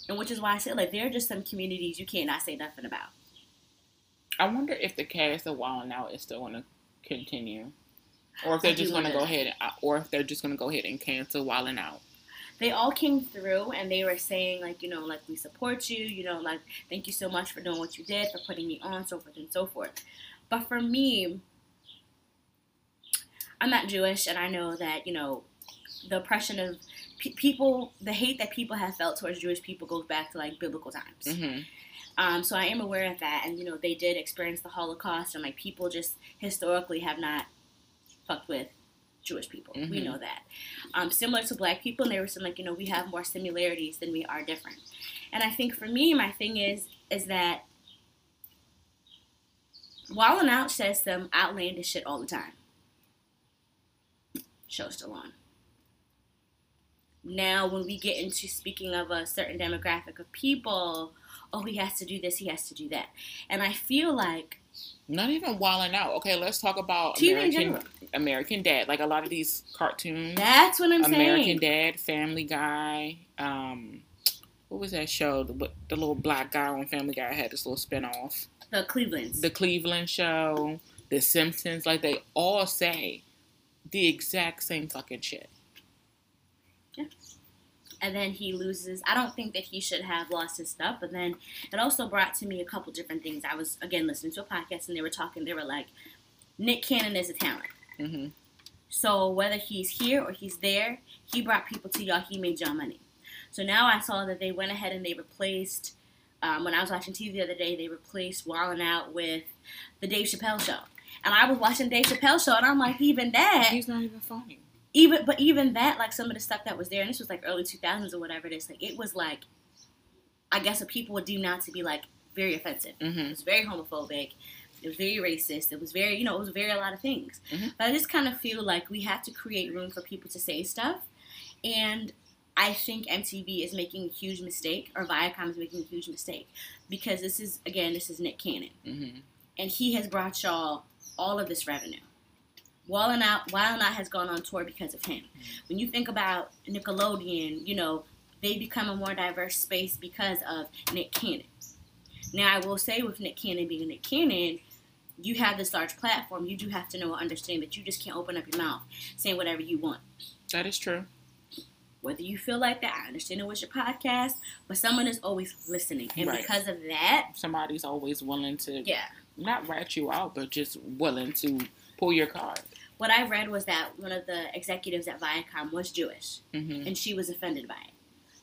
and which is why i said like there are just some communities you cannot say nothing about. I wonder if the cast of Wild 'N Out is still going to continue, or if they're I just going to go ahead, and, uh, or if they're just going to go ahead and cancel Wild 'N Out. they all came through and they were saying like you know like we support you you know like thank you so much for doing what you did for putting me on so forth and so forth. But for me i'm not jewish and i know that you know the oppression of pe- people the hate that people have felt towards jewish people goes back to like biblical times hmm um, so I am aware of that, and you know they did experience the Holocaust, and like people just historically have not fucked with Jewish people. We Mhm. know that. Um, similar to Black people, and they were saying like you know we have more similarities than we are different. And I think for me, my thing is is that Wild 'N Out says some outlandish shit all the time. Show still on. Now, when we get into speaking of a certain demographic of people, oh, he has to do this, he has to do that. And I feel like Not even Wild 'N Out. Okay, let's talk about TV American. American Dad. Like a lot of these cartoons. That's what I'm American saying. American Dad, Family Guy. Um, what was that show? The, the little black guy on Family Guy had this little spinoff. The Clevelands. The Cleveland Show, The Simpsons. Like they all say the exact same fucking shit. And then he loses. I don't think that he should have lost his stuff, but then it also brought to me a couple different things. I was again listening to a podcast and they were talking. They were like, Nick Cannon is a talent. hmm So whether he's here or he's there, he brought people to y'all. He made y'all money. So now I saw that they went ahead and they replaced. Um, when I was watching TV the other day, they replaced Wild 'N Out with the Dave Chappelle show. And I was watching Dave Chappelle show, and I'm like, even that, He's not even funny. Even but even that, like some of the stuff that was there, and this was like early 2000s or whatever it is, like it was like, I guess what people would deem now to be like very offensive. It hmm was very homophobic. It was very racist. It was very, you know, it was very a lot of things. Mhm. But I just kind of feel like we have to create room for people to say stuff. And I think MTV is making a huge mistake, or Viacom is making a huge mistake, because this is again, this is Nick Cannon, hmm and he has brought y'all all of this revenue. Wild and Out, Wild and Out has gone on tour because of him. Mm-hmm. When you think about Nickelodeon, you know they become a more diverse space because of Nick Cannon. Now, I will say with Nick Cannon being Nick Cannon, you have this large platform. You do have to know and understand that you just can't open up your mouth saying whatever you want. That is true. Whether you feel like that, I understand it was your podcast, but someone is always listening, and Right. because of that, Somebody's always willing to yeah. not rat you out, but just willing to pull your card. What I read was that one of the executives at Viacom was Jewish, hmm and she was offended by it.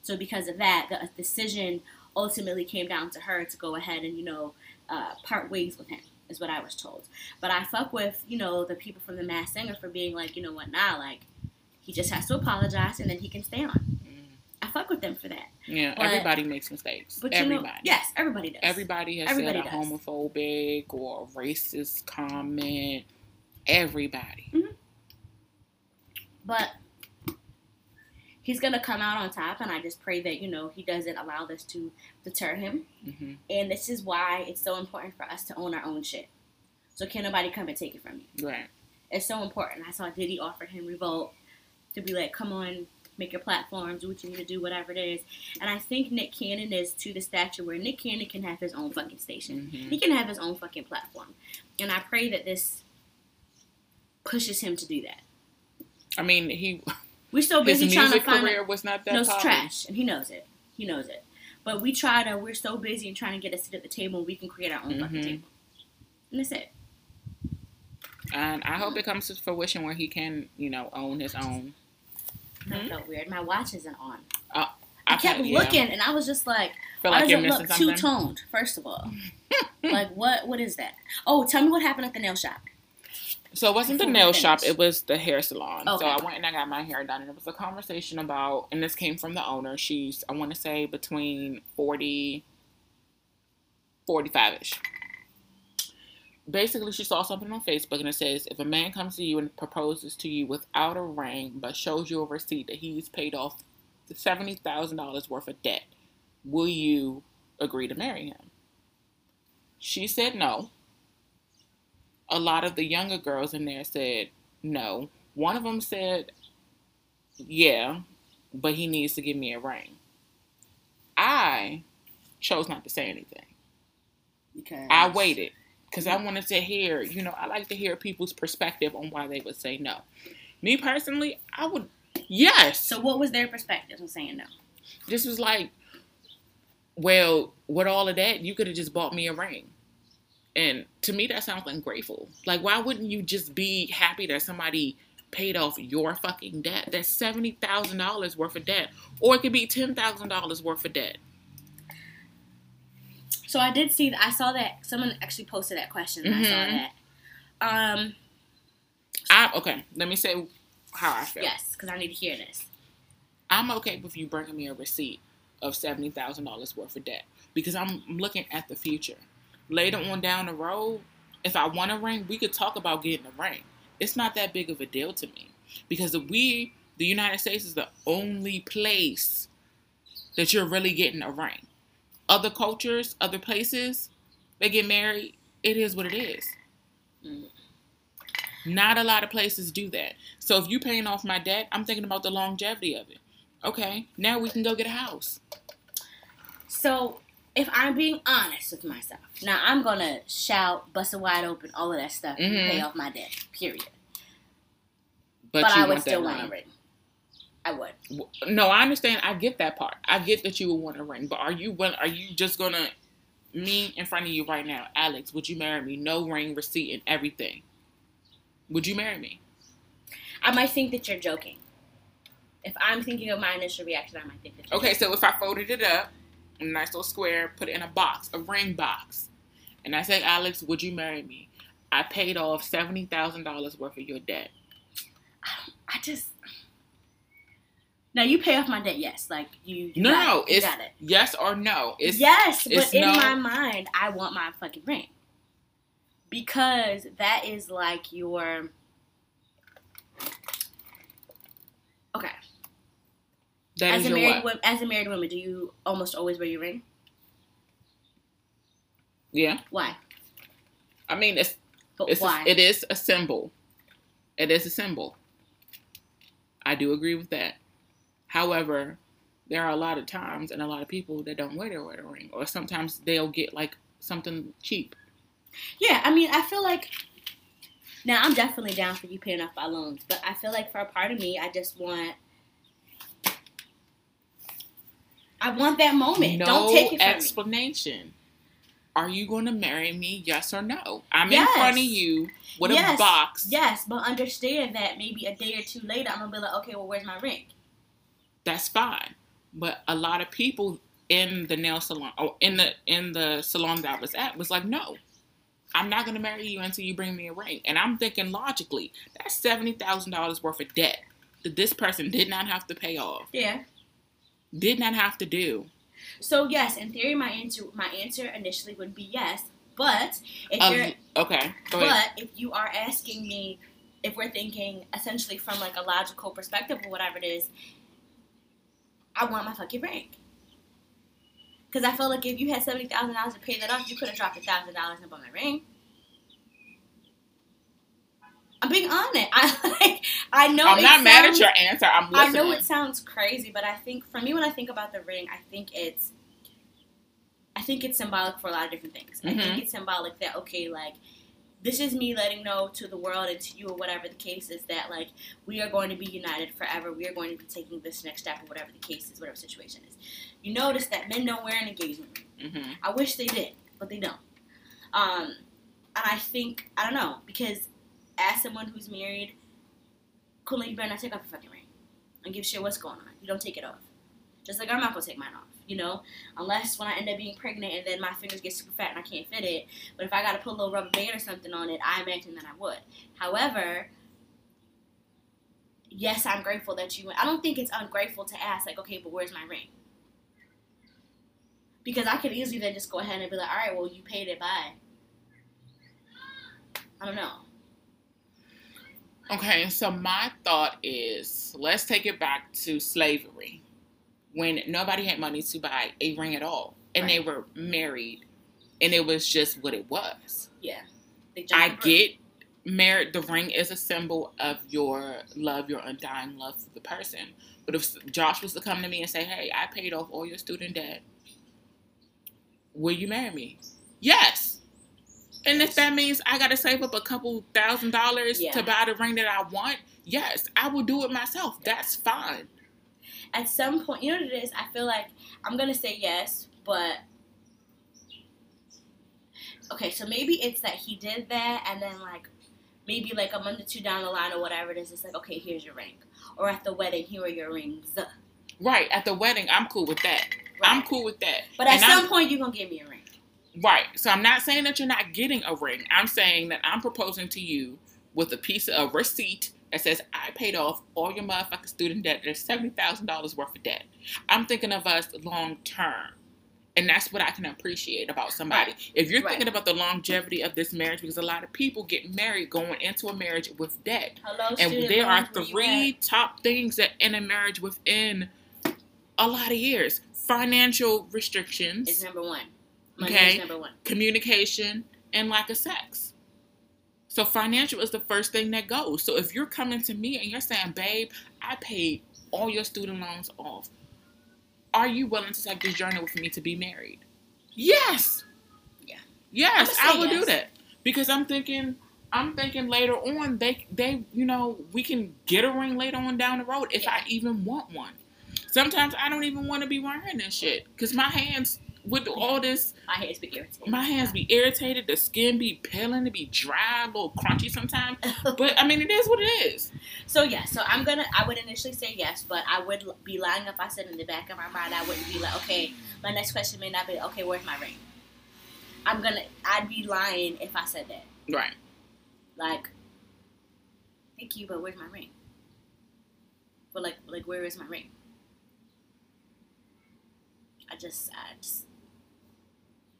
So because of that, the decision ultimately came down to her to go ahead and you know uh, part ways with him. Is what I was told. But I fuck with you know the people from the Masked Singer for being like you know what nah like he just has to apologize and then he can stay on. Mm. I fuck with them for that. Yeah, But- everybody makes mistakes. But you everybody. know, yes, everybody does. Everybody has Everybody said a does. homophobic or racist comment. Everybody. But he's gonna come out on top, and I just pray that you know he doesn't allow this to deter him. hmm And this is why it's so important for us to own our own shit. So can't nobody come and take it from you. Right. It's so important. I saw Diddy offer him Revolt to be like, come on, make your platform, do what you need to do, whatever it is. And I think Nick Cannon is to the stature where Nick Cannon can have his own fucking station. hmm He can have his own fucking platform. And I pray that this pushes him to do that. I mean, he We're so his busy trying to music find career was not that no, it's trash, and he knows it. He knows it. But we try to. We're so busy and trying to get a seat at the table, and we can create our own fucking Mhm. table. And that's it. And I hope it comes to fruition where he can, you know, own his own. That felt weird. My watch isn't on. I I kept looking, and I was just like, Feel "Why like does you're it missing look something. two toned?" First of all, like what? What is that? Oh, tell me what happened at the nail shop. So it wasn't the Before nail shop; it was the hair salon. Okay. So I went and I got my hair done, and it was a conversation about, and this came from the owner. She's, I want to say, between 40, 45 ish. Basically, she saw something on Facebook, and it says, if a man comes to you and proposes to you without a ring, but shows you a receipt that he's paid off seventy thousand dollars worth of debt, will you agree to marry him? She said no a lot of the younger girls in there said no. One of them said, yeah, but he needs to give me a ring. I chose not to say anything. Because I waited because I wanted to hear, you know, I like to hear people's perspective on why they would say no. Me personally, I would, yes. So what was their perspective on saying no? this was like, well, with all of that, you could have just bought me a ring. And to me, that sounds ungrateful. Like, why wouldn't you just be happy that somebody paid off your fucking debt? That's seventy thousand dollars worth of debt, or it could be ten thousand dollars worth of debt. So I did see. That I saw that someone actually posted that question. And I saw Mhm. that. Um. I okay. Let me say how I feel. Yes, because I need to hear this. I'm okay with you bringing me a receipt of seventy thousand dollars worth of debt because I'm looking at the future. Later on down the road, if I want a ring, we could talk about getting a ring. It's not that big of a deal to me because we, the United States, is the only place that you're really getting a ring. Other cultures, other places, they get married. It is what it is. Not a lot of places do that. So if you're paying off my debt, I'm thinking about the longevity of it. Okay, now we can go get a house. So if I'm being honest with myself, now I'm gonna shout, bust it wide open, all of that stuff, and Mhm. pay off my debt. Period. But, But, you I would still want a ring. I would. No, I understand. I get that part. I get that you would want a ring, but are you will are you just gonna me in front of you right now, Alex? Would you marry me? No ring, receipt, and everything. Would you marry me? I might think that you're joking. If I'm thinking of my initial reaction, I might think that. You're Okay, joking. so if I folded it up, a nice little square, put it in a box, a ring box, and I said, Alex, would you marry me? I paid off seventy thousand dollars worth of your debt. I just. Now you pay off my debt, yes. Like you. you No, it. You it's got it. yes or no. It's yes, it's but in no- my mind, I want my fucking ring because that is like your. Okay. That as a married wo- as a married woman, do you almost always wear your ring? Yeah, Why? I mean it's But it's a, why? it is a symbol. It is a symbol. I do agree with that. However, there are a lot of times and a lot of people that don't wear their wedding ring, or sometimes they'll get like something cheap. yeah, I mean, I feel like now I'm definitely down for you paying off my loans, but I feel like for a part of me, I just want. I want that moment. No Don't take it from me. explanation. Are you going to marry me? Yes or no? I'm Yes. in front of you with Yes. a box. Yes, but understand that maybe a day or two later, I'm gonna be like, okay, well, where's my ring? That's fine. But a lot of people in the nail salon or in the in the salon that I was at was like, no, I'm not going to marry you until you bring me a ring. And I'm thinking logically, that's seventy thousand dollars worth of debt that this person did not have to pay off. Yeah. Did not have to do. So yes, in theory, my answer my answer initially would be yes. But if Um, you're okay, but if you are asking me if we're thinking essentially from like a logical perspective or whatever it is, I want my fucking ring. Because I feel like if you had seventy thousand dollars to pay that off, you could have dropped a thousand dollars and bought my ring. I'm being honest. I like. I know. I'm not mad at your answer. I'm Listening. I know it sounds crazy, but I think for me, when I think about the ring, I think it's, I think it's symbolic for a lot of different things. I Mhm. think it's symbolic that okay, like, this is me letting know to the world and to you or whatever the case is that like we are going to be united forever. We are going to be taking this next step or whatever the case is, whatever situation is. You notice that men don't wear an engagement ring. hmm I wish they did, but they don't. Um, and I think I don't know because as someone who's married, cool, you better not take off your fucking ring. Don't give shit what's going on. You don't take it off. Just like I'm not gonna take mine off. You know, unless when I end up being pregnant and then my fingers get super fat and I can't fit it. But if I gotta put a little rubber band or something on it, I imagine that I would. However. Yes, I'm grateful that you went. I don't think it's ungrateful to ask, like, okay, but where's my ring? Because I could easily then just go ahead and be like, all right, well, you paid it, bye. I don't know. Okay, so my thought is let's take it back to slavery when nobody had money to buy a ring at all and they were married and it was just what it was. Jumped I get married, the ring is a symbol of your love, your undying love for the person. But if Josh was to come to me and say, hey, I paid off all your student debt, will you marry me? Yes. And if that means I got to save up a couple thousand dollars Yeah. to buy the ring that I want, yes, I will do it myself. That's fine. At some point, you know what it is? I feel like I'm gonna say yes, but okay. So maybe it's that he did that, and then like maybe like a month or two down the line or whatever it is, it's like okay, here's your ring, or at the wedding, here are your rings. Right. At the wedding, I'm cool with that. I'm cool with that. But at And I'm- some point, you're gonna give me a ring. Right. So I'm not saying that you're not getting a ring. I'm saying that I'm proposing to you with a piece of receipt that says I paid off all your motherfucking student debt. There's seventy thousand dollars worth of debt. I'm thinking of us long term. And that's what I can appreciate about somebody. If you're Right. thinking about the longevity of this marriage, because a lot of people get married going into a marriage with debt. Hello, And there are loans, where you three top things that end a marriage within a lot of years. Financial restrictions Is number one. Money Okay. number one. communication, and lack of sex. So financial is the first thing that goes. So if you're coming to me and you're saying, babe, I paid all your student loans off, are you willing to take this journey with me to be married? Yes. Yeah. Yes, I say will do that. Because I'm thinking I'm thinking later on they they you know, we can get a ring later on down the road if I even want one. Sometimes I don't even want to be wearing this shit. Cause my hands with all this My hands be irritated. my hands be irritated, the skin be peeling, it be dry, a little crunchy sometimes. But I mean, it is what it is. So yeah, so I'm gonna. I would initially say yes, but I would be lying if I said in the back of my mind I wouldn't be like, okay, my next question may not be, okay, where's my ring? I'm gonna. I'd be lying if I said that. Right. Like, thank you, but where's my ring? But like, like where is my ring? I just, I just,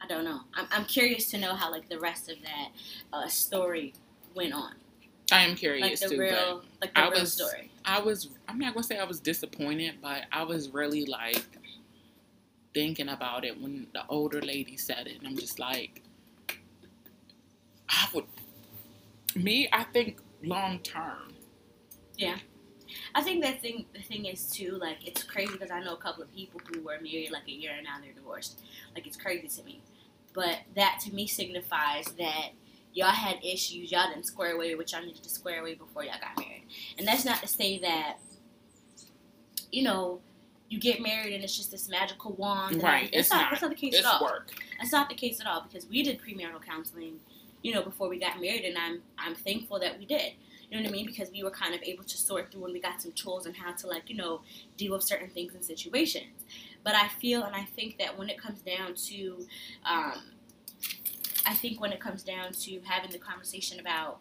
I don't know. I'm, I'm curious to know how like the rest of that uh, story went on, I am curious like the too. real, like the I real was- story. I was, I'm not gonna say I was disappointed, but I was really like thinking about it when the older lady said it, and I'm just like, I would, me, I think long term. Yeah. I think that thing the thing is too like it's crazy because I know a couple of people who were married like a year and now they're divorced. Like it's crazy to me, but that to me signifies that y'all had issues, y'all didn't square away what y'all needed to square away before y'all got married. And that's not to say that you know you get married and it's just this magical wand. Right, everything. it's not, not. That's not the case It's at all. work. That's not the case at all because we did premarital counseling, you know, before we got married, and I'm I'm thankful that we did. You know what I mean? Because we were kind of able to sort through and we got some tools on how to like you know deal with certain things and situations. But I feel and I think that when it comes down to, um, I think when it comes down to having the conversation about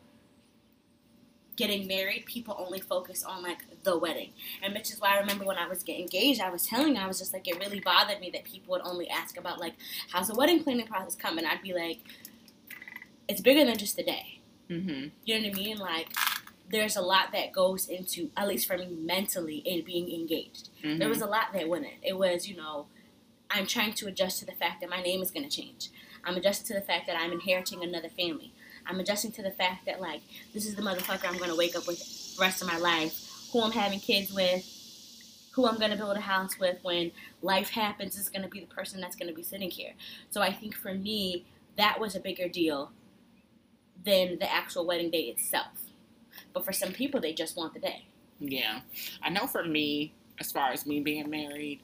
getting married, people only focus on like the wedding. And which is why I remember when I was getting engaged, I was telling you, I was just like it really bothered me that people would only ask about like how's the wedding planning process coming. I'd be like, it's bigger than just the day. Mm-hmm. You know what I mean? Like there's a lot that goes into at least for me mentally in being engaged. Mm-hmm. There was a lot that went in. It was you know. I'm trying to adjust to the fact that my name is going to change. I'm adjusting to the fact that I'm inheriting another family. I'm adjusting to the fact that like this is the motherfucker I'm gonna wake up with the rest of my life, who I'm having kids with, who I'm gonna build a house with when life happens is gonna be the person that's gonna be sitting here. So I think for me that was a bigger deal than the actual wedding day itself. But for some people they just want the day. Yeah. I know for me, as far as me being married,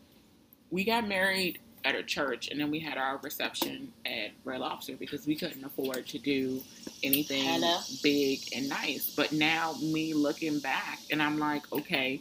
we got married at a church and then we had our reception at Red Lobster because we couldn't afford to do anything Hello. big and nice. But now me looking back and I'm like, okay,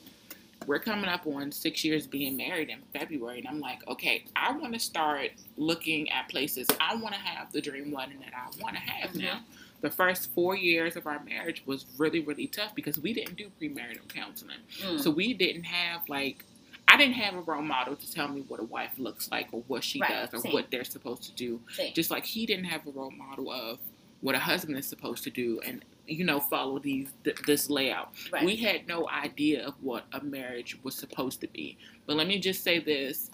we're coming up on six years being married in February and I'm like, okay, I want to start looking at places. I want to have the dream wedding that I want to have Mhm. now. The first four years of our marriage was really, really tough because we didn't do premarital counseling. Mm. So we didn't have like I didn't have a role model to tell me what a wife looks like or what she Right, does or same. what they're supposed to do. Same. Just like he didn't have a role model of what a husband is supposed to do and you know follow these th- this layout. right. We had no idea of what a marriage was supposed to be. But let me just say this.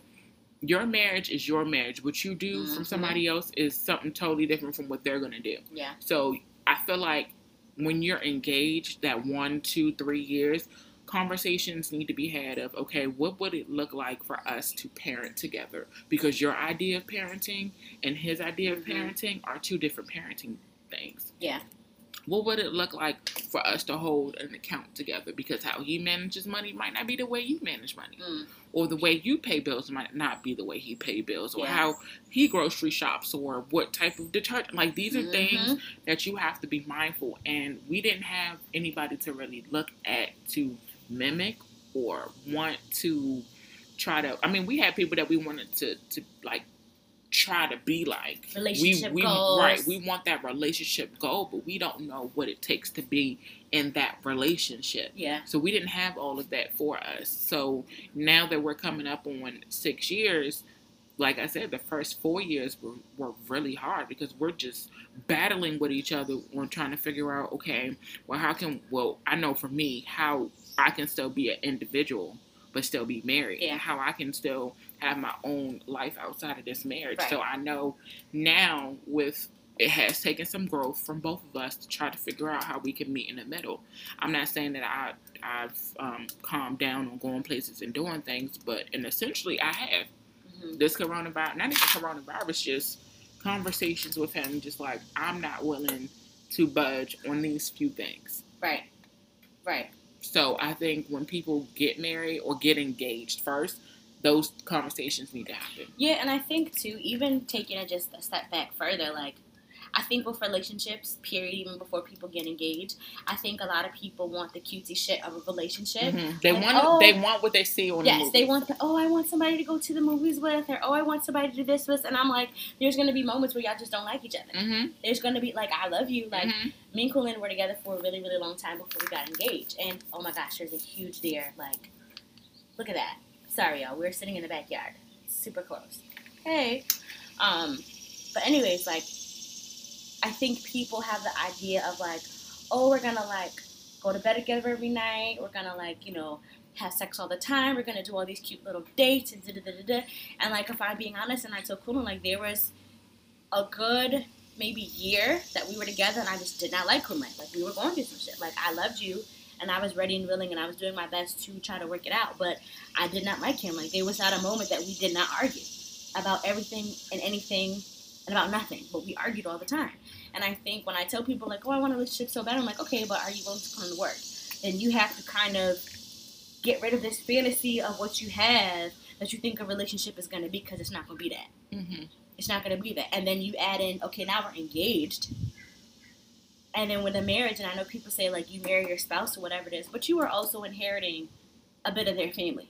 Your marriage is your marriage. What you do from Mhm. somebody else is something totally different from what they're going to do. yeah. So I feel like when you're engaged, that one, two, three years, conversations need to be had of okay, what would it look like for us to parent together? Because your idea of parenting and his idea of Mhm. parenting are two different parenting things. Yeah. What would it look like for us to hold an account together? Because how he manages money might not be the way you manage money, Mm. or the way you pay bills might not be the way he pay bills, or Yeah. how he grocery shops, or what type of detergent. Like these are Mhm. things that you have to be mindful and we didn't have anybody to really look at to mimic or want to try to i mean we had people that we wanted to to like try to be like Relationship we, we goals. right we want that relationship goal but we don't know what it takes to be in that relationship Yeah. so we didn't have all of that for us so now that we're coming up on six years like I said, the first four years were, were really hard because we're just battling with each other We're trying to figure out, okay, well, how can, well, I know for me, how I can still be an individual but still be married. Yeah. And how I can still have my own life outside of this marriage. Right. So I know now with it has taken some growth from both of us to try to figure out how we can meet in the middle. I'm not saying that I I've um, calmed down on going places and doing things, but and essentially I have Mhm. this coronavirus, not even coronavirus, just conversations with him, just like I'm not willing to budge on these few things. Right. Right. So I think when people get married or get engaged first, those conversations need to happen. Yeah, and I think too, even taking it just a step back further, like I think with relationships, period, even before people get engaged, I think a lot of people want the cutesy shit of a relationship. Mhm. They Like, want oh, they want what they see on the Yes, movie. they want the oh, I want somebody to go to the movies with, or oh, I want somebody to do this with, and I'm like, there's gonna be moments where y'all just don't like each other. hmm There's gonna be like, I love you, like hmm me and Colin were together for a really, really long time before we got engaged, and oh my gosh, there's a huge deer. Like, look at that. Sorry, y'all, we were sitting in the backyard, super close. Hey, um, but anyways, like, I think people have the idea of like, oh, we're gonna like go to bed together every night. We're gonna like, you know, have sex all the time. We're gonna do all these cute little dates and da da da da. da. And like, if I'm being honest, and I told Colin like there was a good maybe year that we were together, and I just did not like Kunle. Like we were going through some shit. Like I loved you, and I was ready and willing, and I was doing my best to try to work it out. But I did not like him. Like there was not a moment that we did not argue about everything and anything and about nothing. But we argued all the time. And I think when I tell people like, "Oh, I want a relationship so bad," I'm like, "Okay, but are you willing to put in the work?" And you have to kind of get rid of this fantasy of what you have that you think a relationship is going to be because it's not going to be that. hmm It's not going to be that. And then you add in, okay, now we're engaged. And then with a marriage, and I know people say like you marry your spouse or whatever it is, but you are also inheriting a bit of their family.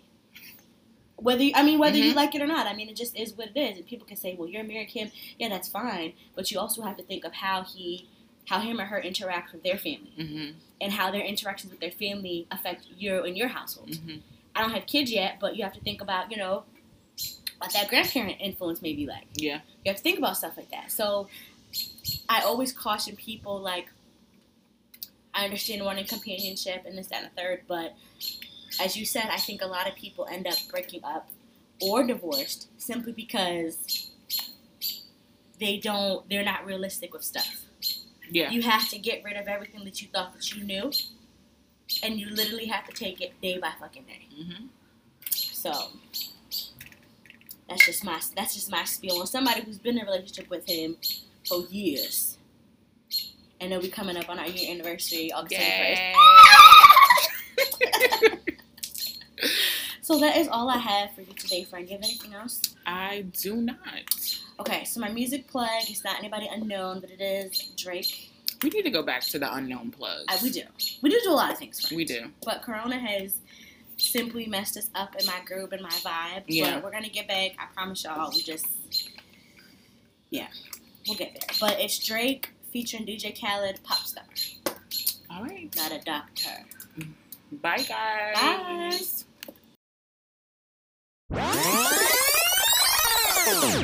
Whether you, I mean whether you Mhm. like it or not, I mean it just is what it is. And people can say, well, you're married him, yeah, that's fine. But you also have to think of how he how him or her interacts with their family Mhm. and how their interactions with their family affect you and your household. Mhm. I don't have kids yet, but you have to think about, you know, what that grandparent influence may be like. Yeah. You have to think about stuff like that. So I always caution people like I understand wanting companionship and this, that, and the third, but as you said, I think a lot of people end up breaking up or divorced simply because they don't they're not realistic with stuff. Yeah. You have to get rid of everything that you thought that you knew. And you literally have to take it day by fucking day. Mhm. So that's just my that's just my spiel on somebody who's been in a relationship with him for years. And they'll be coming up on our year anniversary, August Yay. 21st. So that is all I have for you today, friend. Do you have anything else? I do not. Okay, so my music plug is not anybody unknown, but it is Drake. We need to go back to the unknown plugs. Uh, we do. We do do a lot of things, friend. We do. But Corona has simply messed us up in my groove and my vibe. Yeah. But we're gonna get back. I promise y'all. We just, yeah, we'll get there. But it's Drake featuring DJ Khaled, pop star, All right. not a doctor. Bye, guys. Bye. わあ!